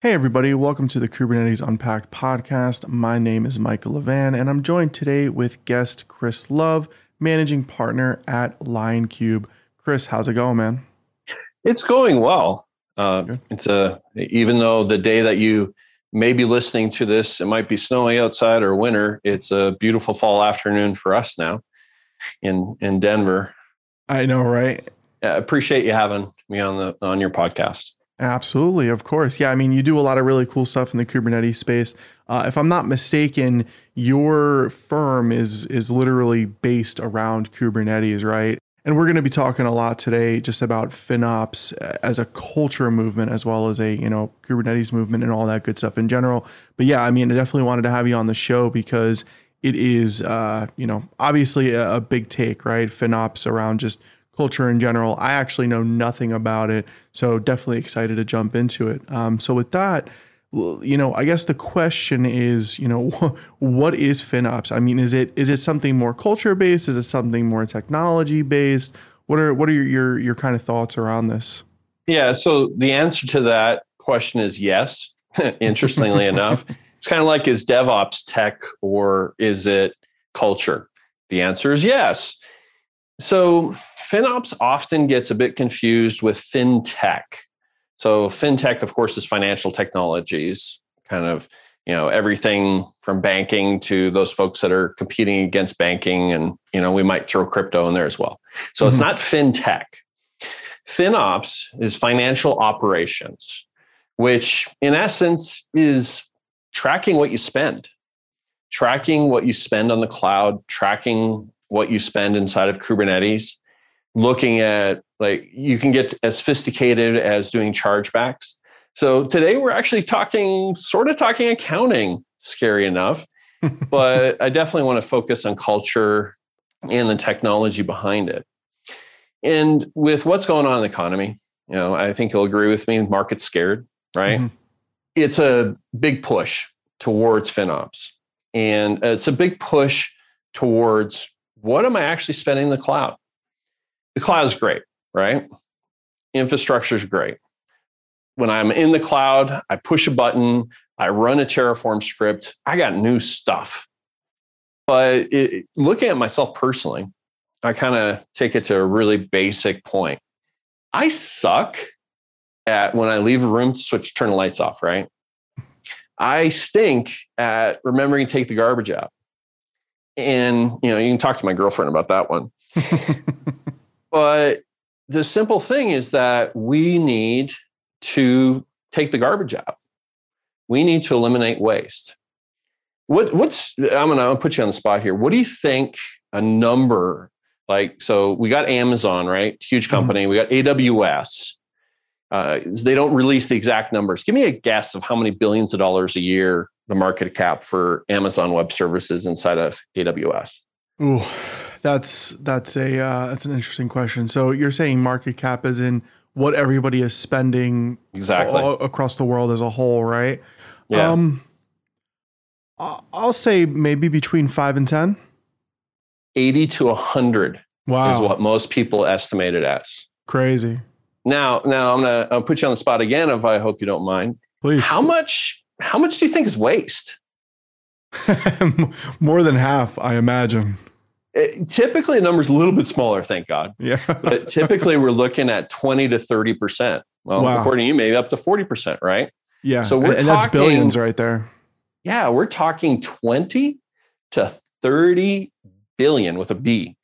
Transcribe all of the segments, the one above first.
Hey, everybody, welcome to the Kubernetes Unpacked podcast. My name is Michael Levan, and I'm joined today with guest Chris Love, managing partner at LionKube. Chris, how's it going, man? It's going well. Uh, it's a even though the day that you may be listening to this, it might be snowing outside or winter. It's a beautiful fall afternoon for us now in in Denver. I know, right? I appreciate you having me on the on your podcast. Absolutely, of course. Yeah, I mean, you do a lot of really cool stuff in the Kubernetes space. Uh, if I'm not mistaken, your firm is is literally based around Kubernetes, right? And we're going to be talking a lot today just about FinOps as a culture movement, as well as a you know Kubernetes movement and all that good stuff in general. But yeah, I mean, I definitely wanted to have you on the show because it is, uh, you know, obviously a, a big take, right? FinOps around just culture in general. I actually know nothing about it, so definitely excited to jump into it. Um, so with that, you know, I guess the question is, you know, what is FinOps? I mean, is it is it something more culture based? Is it something more technology based? What are what are your your, your kind of thoughts around this? Yeah, so the answer to that question is yes. Interestingly enough, it's kind of like is DevOps tech or is it culture? The answer is yes. So FinOps often gets a bit confused with FinTech. So FinTech, of course, is financial technologies, kind of you know everything from banking to those folks that are competing against banking, and you know we might throw crypto in there as well. So mm-hmm. it's not FinTech. FinOps is financial operations, which in essence is tracking what you spend, tracking what you spend on the cloud, tracking what you spend inside of Kubernetes, looking at like you can get as sophisticated as doing chargebacks. So today we're actually talking, sort of talking accounting, scary enough, but I definitely want to focus on culture and the technology behind it. And with what's going on in the economy, you know, I think you'll agree with me, market's scared, right? Mm-hmm. It's a big push towards FinOps. And it's a big push towards what am I actually spending the cloud? The cloud is great, right? Infrastructure is great. When I'm in the cloud, I push a button, I run a Terraform script, I got new stuff. But it, looking at myself personally, I kind of take it to a really basic point. I suck at when I leave a room to switch, turn the lights off, right? I stink at remembering to take the garbage out and you know you can talk to my girlfriend about that one. But the simple thing is that we need to take the garbage out. We need to eliminate waste. What what's i'm gonna put you on the spot here. What do you think a number like so we got amazon right? Huge mm-hmm. company. Mm-hmm. we got aws uh, they don't release the exact numbers give me a guess of how many billions of dollars a year the market cap for Amazon Web Services inside of AWS? Ooh, that's that's a uh, that's an interesting question. So you're saying market cap is in what everybody is spending exactly all, across the world as a whole, right? Yeah. Um, I'll say maybe between five and ten. Eighty to hundred. Wow. is what most people estimate it as. Crazy. Now, now I'm gonna I'll put you on the spot again. If I hope you don't mind. Please. How much how much do you think is waste? More than half, I imagine. It, eh, typically, a number's a little bit smaller, thank God. Yeah. but typically, we're looking at 20 to 30%. Well, wow. according to you, maybe up to 40%, right? Yeah. So we're and, talking, that's billions right there. Yeah. We're talking 20 to 30 billion with a B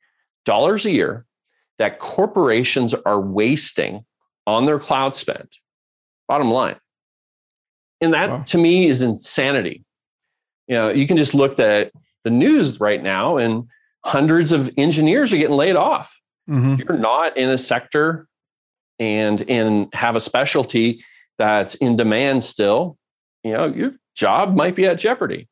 dollars a year that corporations are wasting on their cloud spend. Bottom line. And that wow. to me is insanity. You know, you can just look at the news right now and hundreds of engineers are getting laid off. Mm-hmm. If you're not in a sector and in have a specialty that's in demand still, you know, your job might be at jeopardy.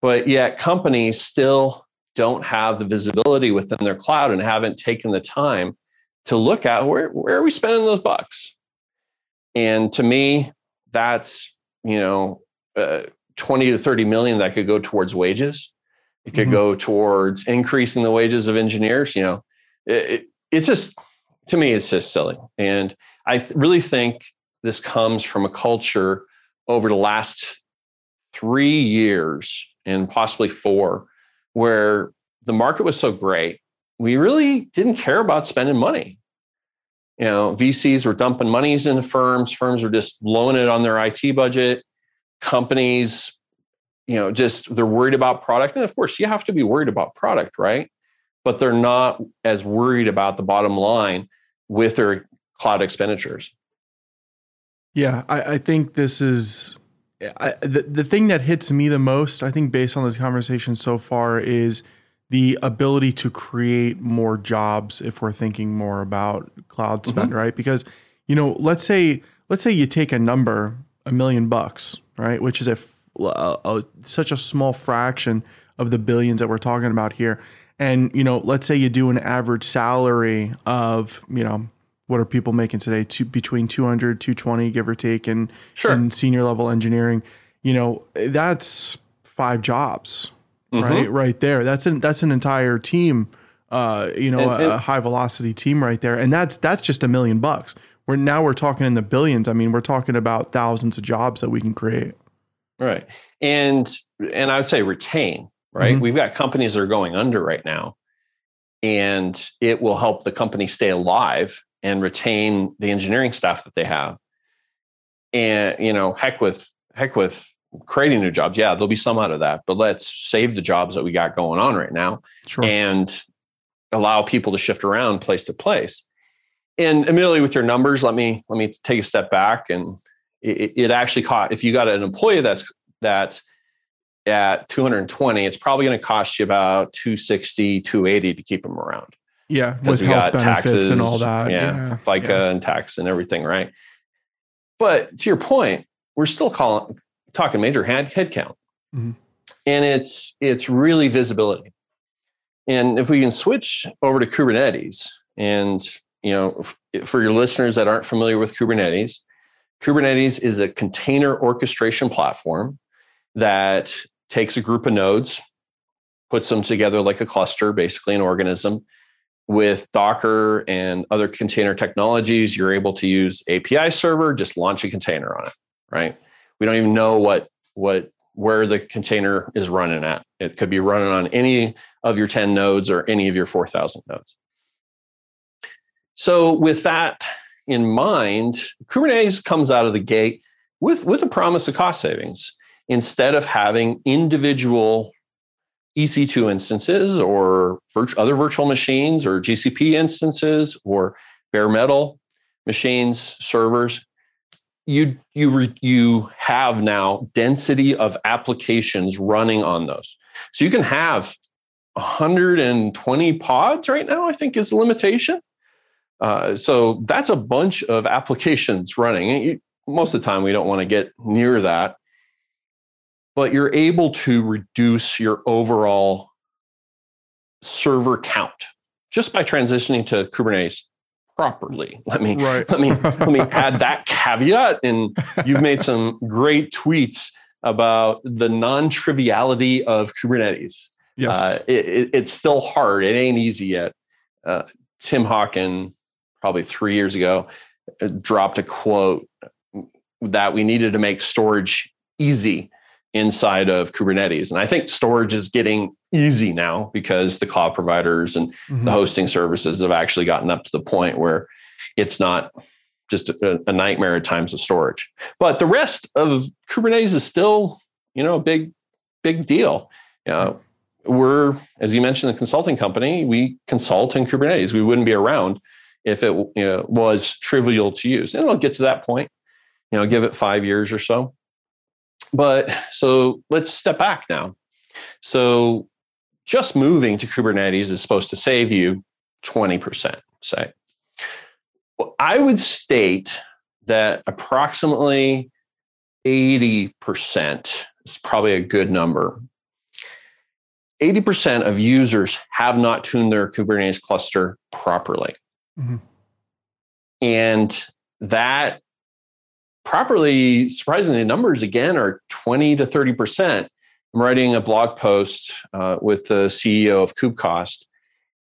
But yet companies still don't have the visibility within their cloud and haven't taken the time to look at where, where are we spending those bucks? And to me, that's you know, uh, 20 to 30 million that could go towards wages. It could mm-hmm. go towards increasing the wages of engineers. You know, it, it, it's just, to me, it's just silly. And I th- really think this comes from a culture over the last three years and possibly four, where the market was so great, we really didn't care about spending money. You know, VCs were dumping monies into firms, firms were just blowing it on their IT budget. Companies, you know, just they're worried about product. And of course, you have to be worried about product, right? But they're not as worried about the bottom line with their cloud expenditures. Yeah, I, I think this is I, the the thing that hits me the most. I think based on this conversation so far is the ability to create more jobs if we're thinking more about cloud spend, mm-hmm. right? Because you know, let's say let's say you take a number, a million bucks, right, which is a, a, a such a small fraction of the billions that we're talking about here. And you know, let's say you do an average salary of you know what are people making today? Two, between 200, 220, give or take, sure. in senior level engineering. You know, that's five jobs, mm-hmm. right? Right there. That's an that's an entire team. Uh, you know, and, and, a, high velocity team right there, and that's that's just a million bucks. We're now we're talking in the billions. I mean, we're talking about thousands of jobs that we can create. Right, and and I would say retain. Right, mm-hmm. we've got companies that are going under right now, and it will help the company stay alive and retain the engineering staff that they have. And you know, heck with heck with creating new jobs. Yeah, there'll be some out of that, but let's save the jobs that we got going on right now sure. and allow people to shift around place to place. And immediately with your numbers, let me let me take a step back and it, it actually caught if you got an employee that's that's at 220, it's probably going to cost you about 260, 280 to keep them around. Yeah, with health benefits taxes, and all that. Yeah, yeah. FICA yeah. and tax and everything, right? But to your point, we're still calling talking major head headcount, mm-hmm. and it's it's really visibility. And if we can switch over to Kubernetes, and you know, for your listeners that aren't familiar with Kubernetes, Kubernetes is a container orchestration platform that takes a group of nodes, puts them together like a cluster, basically an organism, with Docker and other container technologies, you're able to use API server, just launch a container on it, right? We don't even know what what where the container is running at. It could be running on any of your 10 nodes or any of your 4,000 nodes. So with that in mind, Kubernetes comes out of the gate with, with a promise of cost savings. Instead of having individual EC2 instances or other virtual machines or GCP instances or bare metal machines, servers, you you you have now density of applications running on those. So you can have 120 pods right now. I think is the limitation. Uh, so that's a bunch of applications running. Most of the time, we don't want to get near that but you're able to reduce your overall server count just by transitioning to Kubernetes properly. Let me right. let me let me add that caveat. And you've made some great tweets about the non-triviality of Kubernetes. Yes, uh, it, it, it's still hard. It ain't easy yet. Uh, Tim Hockin, probably three years ago, uh, dropped a quote that we needed to make storage easy inside of Kubernetes. And I think storage is getting easy now because the cloud providers and mm-hmm. the hosting services have actually gotten up to the point where it's not just a, a, nightmare at times of storage. But the rest of Kubernetes is still, you know, a big, big deal. You know, we're, as you mentioned, the consulting company, we consult in Kubernetes. We wouldn't be around if it you know, was trivial to use. And it'll get to that point, you know, give it five years or so. But so let's step back now. So just moving to Kubernetes is supposed to save you 20%, say. Well, I would state that approximately 80% is probably a good number. 80% of users have not tuned their Kubernetes cluster properly. Mm-hmm. And that properly, surprisingly, numbers again are 20 to 30%. I'm writing a blog post uh, with the CEO of KubeCost,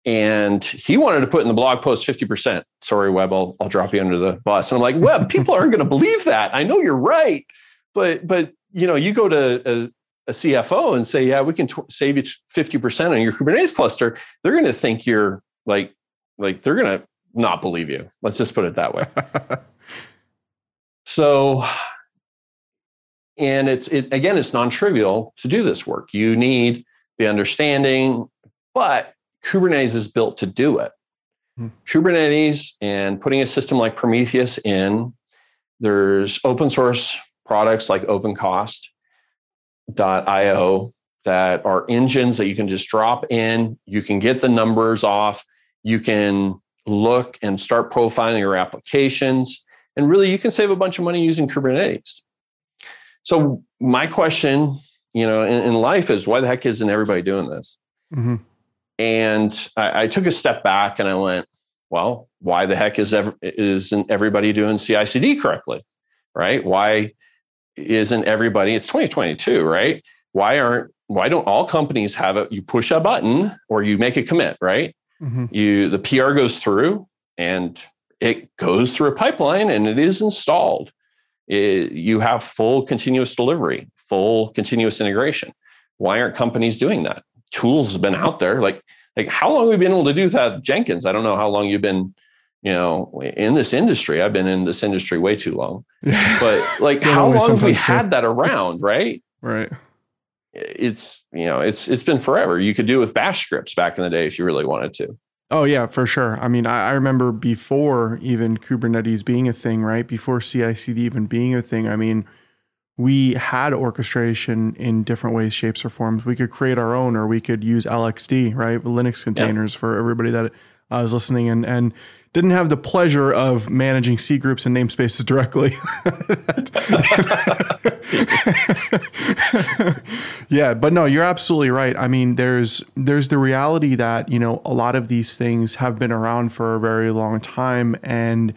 and he wanted to put in the blog post 50%. Sorry, Webb, I'll, I'll drop you under the bus. And I'm like, Webb, people aren't going to believe that. I know you're right, but but you know, you go to a, a CFO and say, yeah, we can t- save you 50% on your Kubernetes cluster, they're going to think you're like, like they're going to not believe you. Let's just put it that way. so, and it's, it, again, it's non-trivial to do this work. You need the understanding, but Kubernetes is built to do it. Hmm. Kubernetes and putting a system like Prometheus in, there's open source products like opencost.io that are engines that you can just drop in. You can get the numbers off. You can look and start profiling your applications. And really, you can save a bunch of money using Kubernetes. So, my question, you know, in, in life is why the heck isn't everybody doing this? Mm-hmm. And I, I, took a step back and I went, well, why the heck is ever, isn't everybody doing CI/CD correctly? Right? Why isn't everybody it's 2022 right why aren't why don't all companies have it you push a button or you make a commit right mm-hmm. you the pr goes through and it goes through a pipeline and it is installed it, you have full continuous delivery full continuous integration why aren't companies doing that tools have been out there like like how long have we been able to do that jenkins i don't know how long you've been you know, in this industry, I've been in this industry way too long. But like, how long have we had that around? Right. Right. It's you know, it's it's been forever. You could do it with Bash scripts back in the day if you really wanted to. Oh yeah, for sure. I mean, I, I remember before even Kubernetes being a thing, right? Before CI/CD even being a thing. I mean, we had orchestration in different ways, shapes, or forms. We could create our own, or we could use LXD, right? Linux containers yeah. for everybody that uh, was listening, and and didn't have the pleasure of managing C groups and namespaces directly. yeah, but no, you're absolutely right. I mean, there's there's the reality that, you know, a lot of these things have been around for a very long time and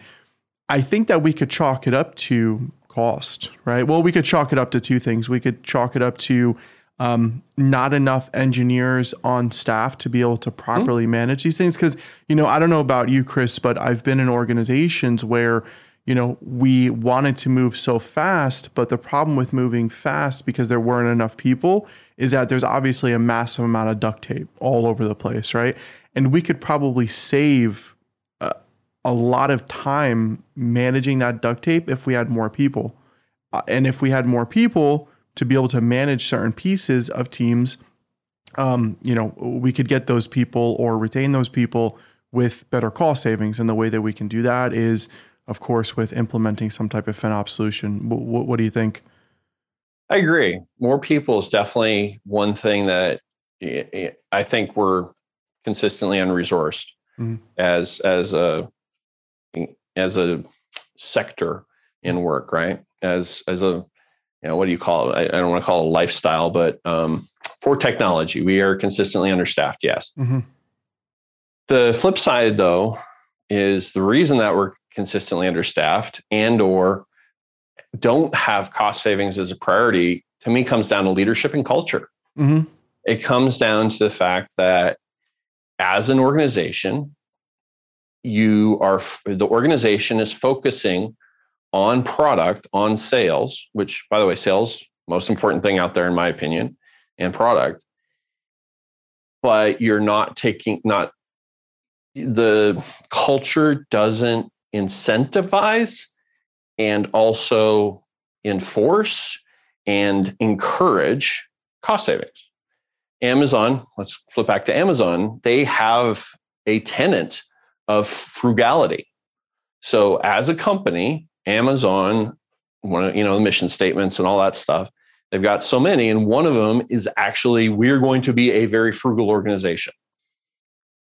I think that we could chalk it up to cost, right? Well, we could chalk it up to two things. We could chalk it up to um, not enough engineers on staff to be able to properly mm-hmm. manage these things. Because, you know, I don't know about you, Chris, but I've been in organizations where, you know, we wanted to move so fast, but the problem with moving fast because there weren't enough people is that there's obviously a massive amount of duct tape all over the place, right? And we could probably save a, a lot of time managing that duct tape if we had more people. Uh, and if we had more people, to be able to manage certain pieces of teams, um, you know, we could get those people or retain those people with better cost savings. And the way that we can do that is, of course, with implementing some type of FinOps solution. What, what do you think? I agree. More people is definitely one thing that I think we're consistently unresourced mm-hmm. as as a as a sector in work, right? As as a you know, what do you call it? I, I don't want to call it a lifestyle, but um, for technology, we are consistently understaffed. Yes. Mm-hmm. The flip side, though, is the reason that we're consistently understaffed and or don't have cost savings as a priority to me comes down to leadership and culture. Mm-hmm. It comes down to the fact that as an organization, you are the organization is focusing on product, on sales, which by the way, sales, most important thing out there, in my opinion, and product. But you're not taking, not the culture doesn't incentivize and also enforce and encourage cost savings. Amazon, let's flip back to Amazon, they have a tenant of frugality. So, as a company, Amazon, one of you know the mission statements and all that stuff. They've got so many, and one of them is actually we're going to be a very frugal organization.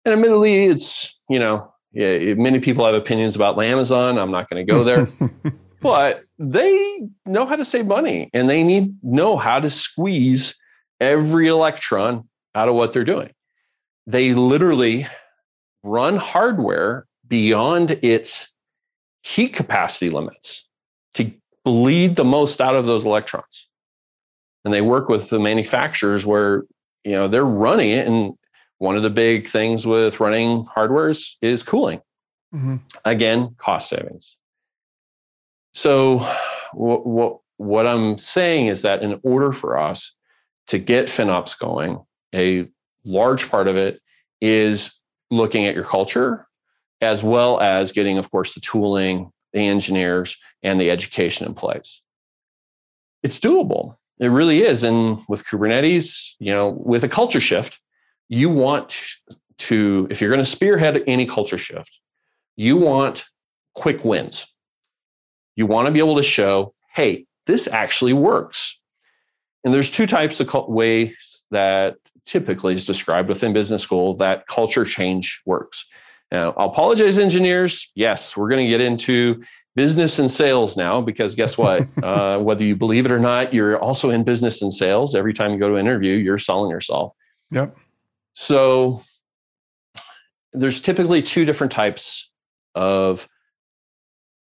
And admittedly, it's you know yeah, many people have opinions about Amazon. I'm not going to go there, but they know how to save money, and they need know how to squeeze every electron out of what they're doing. They literally run hardware beyond its heat capacity limits to bleed the most out of those electrons. And they work with the manufacturers where, you know, they're running it. And one of the big things with running hardwares is cooling. Mm-hmm. Again, cost savings. So, what, what what I'm saying is that in order for us to get FinOps going, a large part of it is looking at your culture, as well as getting, of course, the tooling, the engineers, and the education in place. It's doable. It really is. And with Kubernetes, you know, with a culture shift, you want to, if you're going to spearhead any culture shift, you want quick wins. You want to be able to show, hey, this actually works. And there's two types of ways that typically is described within business school that culture change works. Now, I'll apologize, engineers. Yes, we're going to get into business and sales now because guess what? uh, whether you believe it or not, you're also in business and sales. Every time you go to an interview, you're selling yourself. Yep. So there's typically two different types of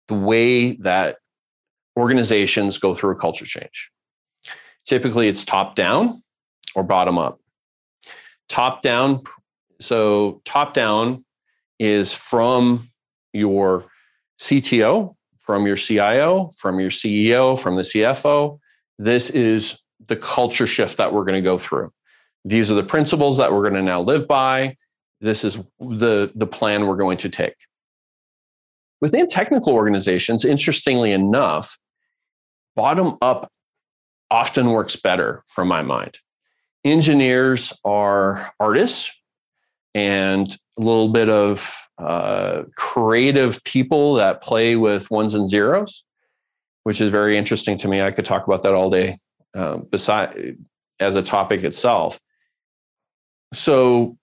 the way that organizations go through a culture change. Typically, it's top down or bottom up. Top down, so top down is from your CTO, from your CIO, from your CEO, from the CFO. This is the culture shift that we're going to go through. These are the principles that we're going to now live by. This is the, the plan we're going to take. Within technical organizations, interestingly enough, bottom up often works better from my mind. Engineers are artists and a little bit of uh, creative people that play with ones and zeros, which is very interesting to me. I could talk about that all day, uh, beside as a topic itself. So,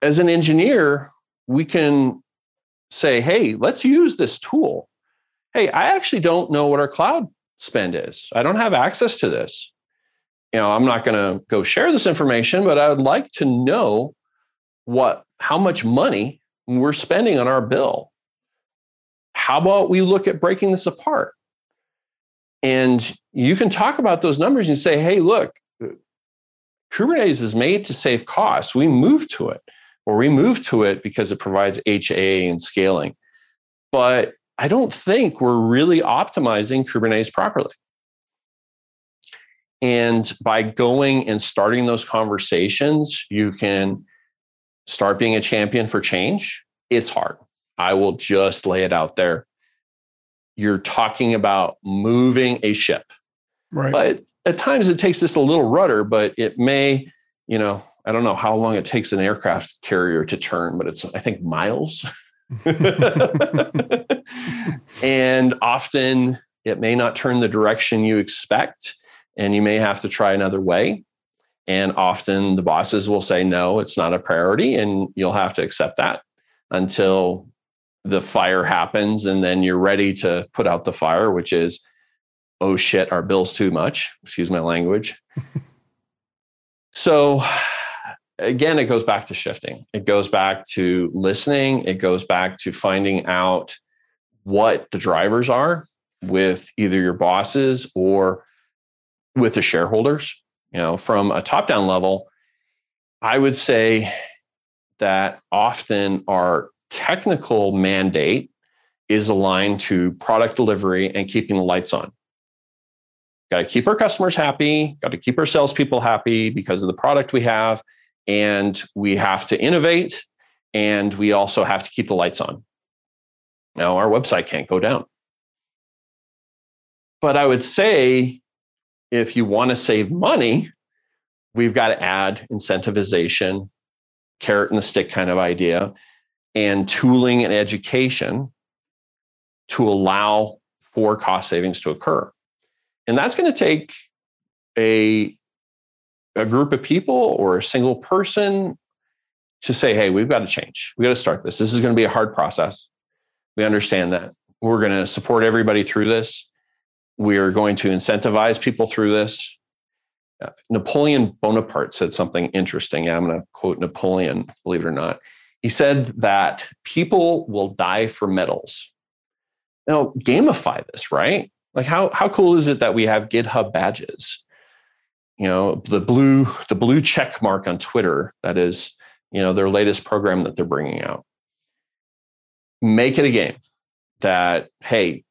as an engineer, we can say, "Hey, let's use this tool." Hey, I actually don't know what our cloud spend is. I don't have access to this. You know, I'm not going to go share this information, but I would like to know what how much money we're spending on our bill. How about we look at breaking this apart? And you can talk about those numbers and say, hey, look, Kubernetes is made to save costs. We move to it, or we move to it because it provides HA and scaling. But I don't think we're really optimizing Kubernetes properly. And by going and starting those conversations, you can start being a champion for change. It's hard. I will just lay it out there. You're talking about moving a ship. Right. But at times it takes just a little rudder, but it may, you know, I don't know how long it takes an aircraft carrier to turn, but it's, I think, miles. and often it may not turn the direction you expect, and you may have to try another way. And often the bosses will say, no, it's not a priority, and you'll have to accept that until the fire happens. And then you're ready to put out the fire, which is, oh shit, our bill's too much. Excuse my language. so again, it goes back to shifting. It goes back to listening. It goes back to finding out what the drivers are with either your bosses or with the shareholders. You know, from a top down level, I would say that often our technical mandate is aligned to product delivery and keeping the lights on. Got to keep our customers happy, got to keep our salespeople happy because of the product we have and we have to innovate and we also have to keep the lights on. Now, our website can't go down. But I would say if you want to save money, we've got to add incentivization, carrot and the stick kind of idea, and tooling and education to allow for cost savings to occur. And that's going to take a a group of people or a single person to say, hey, we've got to change. We got to start this. This is going to be a hard process. We understand that. We're going to support everybody through this. We are going to incentivize people through this. Uh, Napoleon Bonaparte said something interesting. I'm going to quote Napoleon, believe it or not. He said that people will die for medals. Now, gamify this, right? Like, how, how cool is it that we have GitHub badges? you know the blue the blue check mark on twitter that is you know their latest program that they're bringing out make it a game that hey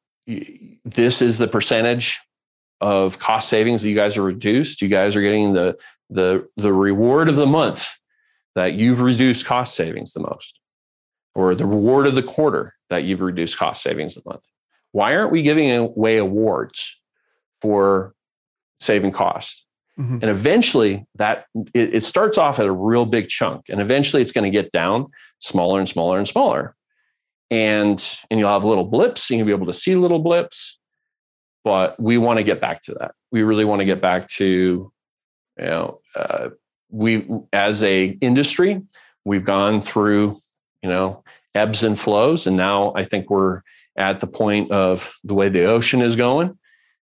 this is the percentage of cost savings that you guys have reduced. You guys are getting the the the reward of the month that you've reduced cost savings the most, or the reward of the quarter that you've reduced cost savings the month. Why aren't we giving away awards for saving costs? Mm-hmm. And eventually that it, it starts off at a real big chunk. And eventually it's going to get down smaller and smaller and smaller. And and you'll have little blips, and you'll be able to see little blips. But we want to get back to that. We really want to get back to, you know, uh, we as a industry, we've gone through, you know, ebbs and flows, and now I think we're at the point of the way the ocean is going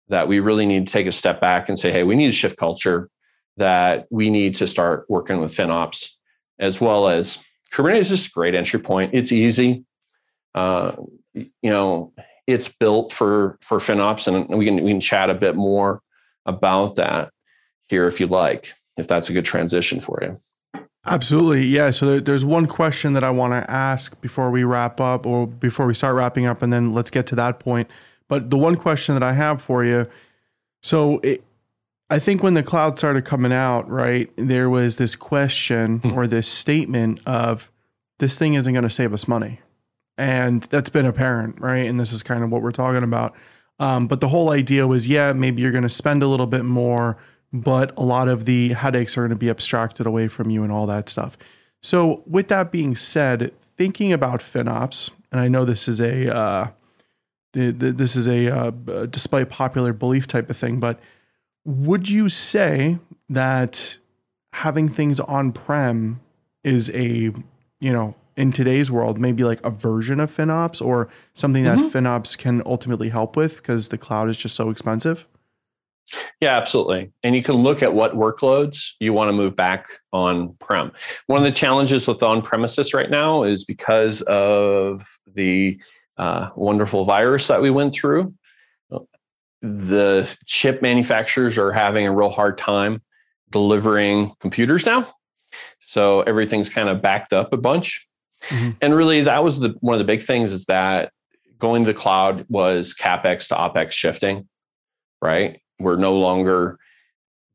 that we really need to take a step back and say, hey, we need to shift culture, that we need to start working with FinOps as well as Kubernetes is a great entry point. It's easy. Uh, you know, it's built for for FinOps, and we can we can chat a bit more about that here if you like, if that's a good transition for you. Absolutely. Yeah. So there, there's one question that I want to ask before we wrap up or before we start wrapping up, and then let's get to that point. But the one question that I have for you so it, I think when the cloud started coming out, right, there was this question hmm. or this statement of this thing isn't going to save us money. And that's been apparent, right? And this is kind of what we're talking about. Um, but the whole idea was, yeah, maybe you're going to spend a little bit more, but a lot of the headaches are going to be abstracted away from you and all that stuff. So, with that being said, thinking about FinOps, and I know this is a uh, this is a uh, despite popular belief type of thing, but would you say that having things on prem is a you know in today's world maybe like a version of FinOps or something that mm-hmm. FinOps can ultimately help with because the cloud is just so expensive? Yeah, absolutely. And you can look at what workloads you want to move back on prem. One of the challenges with on premises right now is because of the uh, wonderful virus that we went through. The chip manufacturers are having a real hard time delivering computers now. So everything's kind of backed up a bunch. Mm-hmm. And really, that was the one of the big things is that going to the cloud was capex to opex shifting, right? We're no longer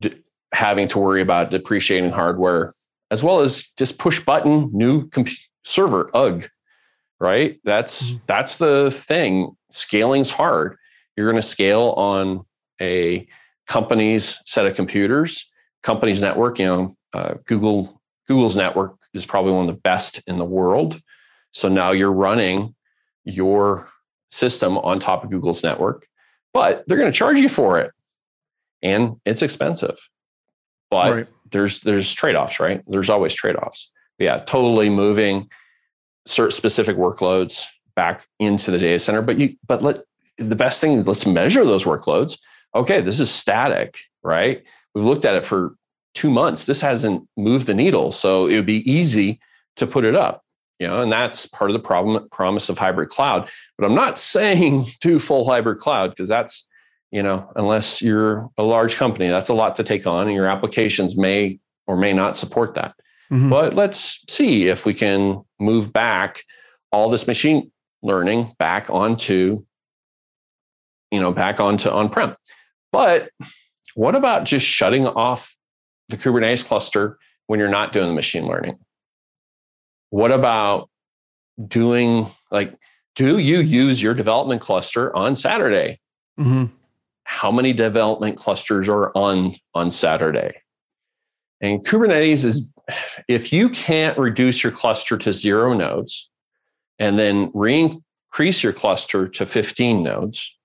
d- having to worry about depreciating hardware, as well as just push button new comp- server. Ugh, right? That's mm-hmm. that's the thing. Scaling's hard. You're going to scale on a company's set of computers, company's network. You know, uh, Google Google's network is probably one of the best in the world. So now you're running your system on top of Google's network, but they're going to charge you for it, and it's expensive. But right. there's there's trade offs, right? There's always trade offs. Yeah, totally moving certain specific workloads back into the data center. But you, but let the best thing is let's measure those workloads. Okay, this is static, right? We've looked at it for two months. This hasn't moved the needle, so it would be easy to put it up. You know, and that's part of the problem promise of hybrid cloud. But I'm not saying do full hybrid cloud because that's you know, unless you're a large company, that's a lot to take on, and your applications may or may not support that. Mm-hmm. But let's see if we can move back all this machine learning back onto, you know, back onto on-prem. But what about just shutting off the Kubernetes cluster when you're not doing the machine learning? What about doing like, do you use your development cluster on Saturday? Mm-hmm. How many development clusters are on on Saturday? And Kubernetes is, if you can't reduce your cluster to zero nodes and then re increase your cluster to 15 nodes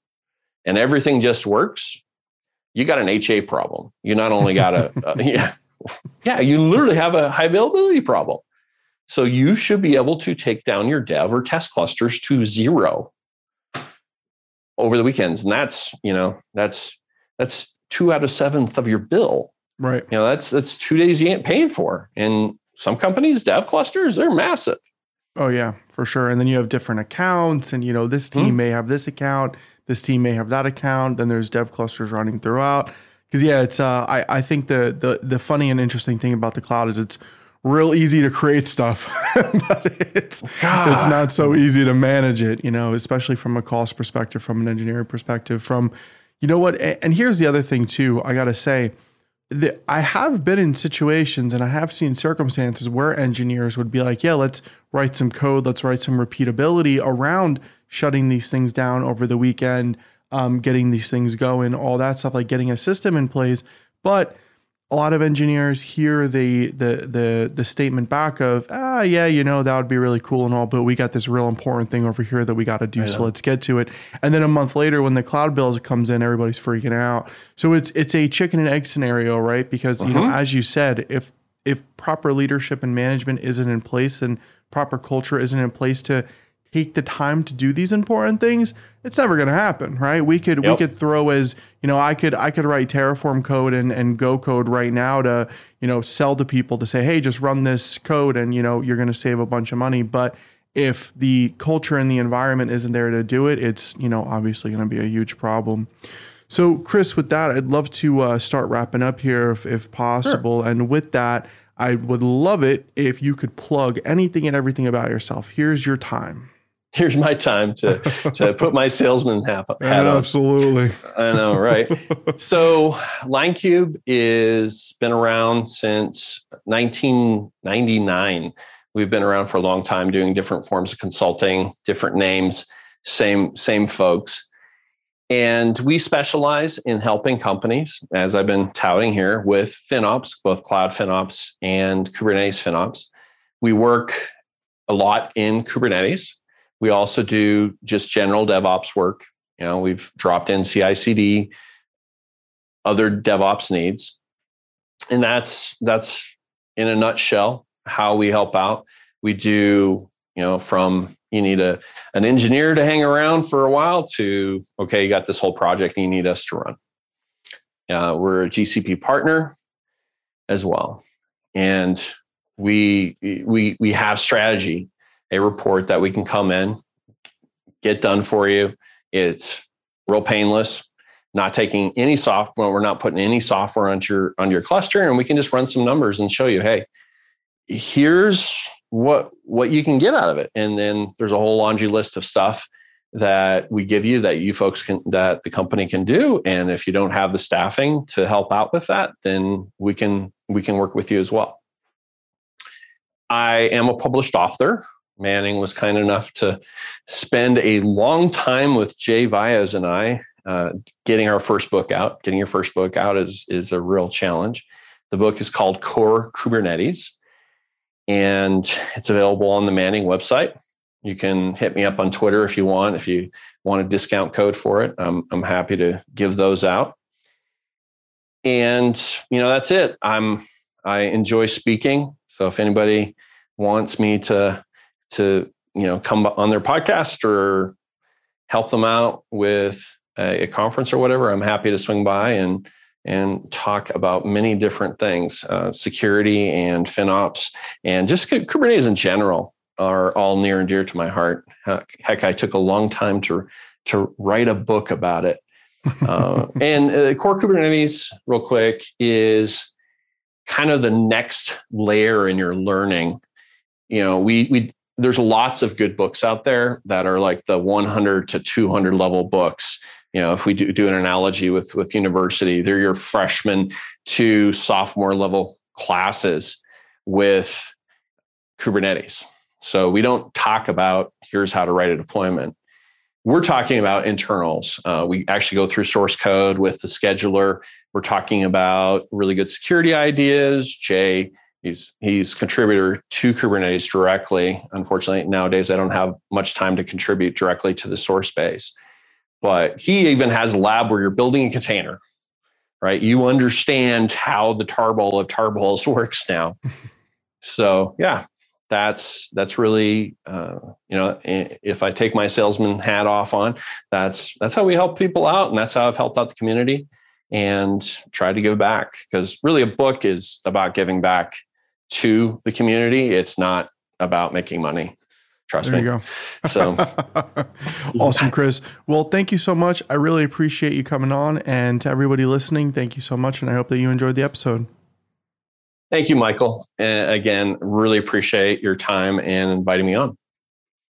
and everything just works, you got an HA problem. You not only got a, uh, yeah, yeah, you literally have a high availability problem. So you should be able to take down your dev or test clusters to zero over the weekends. And that's, you know, that's, that's two out of seventh of your bill. Right. You know, that's that's two days you ain't paying for. And some companies, dev clusters, they're massive. Oh yeah, for sure. And then you have different accounts, and you know, this team mm-hmm. may have this account, this team may have that account. Then there's dev clusters running throughout. Because yeah, it's uh, I I think the the the funny and interesting thing about the cloud is it's real easy to create stuff, but it's God. it's not so easy to manage it. You know, especially from a cost perspective, from an engineering perspective, from You know what? And here's the other thing too. I gotta say, that I have been in situations and I have seen circumstances where engineers would be like, "Yeah, let's write some code. Let's write some repeatability around shutting these things down over the weekend, um, getting these things going, all that stuff, like getting a system in place." But a lot of engineers hear the the the the statement back of ah yeah you know that would be really cool and all but we got this real important thing over here that we got to do so let's get to it and then a month later when the cloud bill comes in everybody's freaking out so it's it's a chicken and egg scenario right because uh-huh. you know mm-hmm. as you said if if proper leadership and management isn't in place and proper culture isn't in place to take the time to do these important things, it's never going to happen, right? We could yep. we could throw as you know, I could I could write Terraform code and and Go code right now to you know sell to people to say, hey, just run this code and you know you're going to save a bunch of money, but if the culture and the environment isn't there to do it, it's you know obviously going to be a huge problem. So, Chris, with that, I'd love to uh, start wrapping up here if, if possible. Sure. And with that, I would love it if you could plug anything and everything about yourself. Here's your time here's my time to to put my salesman hat, hat on. Absolutely. I know, right? so LionKube is been around since 1999. We've been around for a long time doing different forms of consulting, different names, same same folks. And we specialize in helping companies, as I've been touting here, with FinOps, both cloud FinOps and Kubernetes FinOps. We work a lot in Kubernetes we also do just general DevOps work. You know, we've dropped in CI/CD, other DevOps needs, and that's that's in a nutshell how we help out. We do, you know, from you need a an engineer to hang around for a while to okay, you got this whole project and you need us to run. Uh, we're a GCP partner as well, and we we we have strategy a report that we can come in, get done for you. It's real painless, not taking any software. We're not putting any software onto your on your cluster, and we can just run some numbers and show you, hey, here's what what you can get out of it. And then there's a whole laundry list of stuff that we give you that you folks can that the company can do and if you don't have the staffing to help out with that then we can we can work with you as well i am a published author Manning was kind enough to spend a long time with Jay Vyas and I uh, getting our first book out. Getting your first book out is, is a real challenge. The book is called Core Kubernetes, and it's available on the Manning website. You can hit me up on Twitter if you want. If you want a discount code for it, um, I'm happy to give those out. And you know that's it. I'm I enjoy speaking. So if anybody wants me to to you know come on their podcast or help them out with a, a conference or whatever, I'm happy to swing by and and talk about many different things, uh, security and FinOps, and just Kubernetes in general are all near and dear to my heart. Heck, I took a long time to to write a book about it. Uh, and uh, core Kubernetes, real quick, is kind of the next layer in your learning. You know, we we there's lots of good books out there that are like the 100 to 200 level books. You know if we do, do an analogy with with university they're your freshman to sophomore level classes with kubernetes. So we don't talk about here's how to write a deployment. We're talking about internals. Uh, we actually go through source code with the scheduler. We're talking about really good security ideas jay he's he's contributor to Kubernetes directly. Unfortunately, nowadays I don't have much time to contribute directly to the source base. But he even has a lab where you're building a container, right? You understand how the tarball of tarballs works now. so yeah, that's that's really uh, you know if I take my salesman hat off on, that's that's how we help people out, and that's how I've helped out the community and try to give back because really a book is about giving back to the community. It's not about making money. Trust there me. There you go. So awesome, Chris. Well, thank you so much. I really appreciate you coming on. And to everybody listening, thank you so much. And I hope that you enjoyed the episode. Thank you, Michael. And again, really appreciate your time and inviting me on.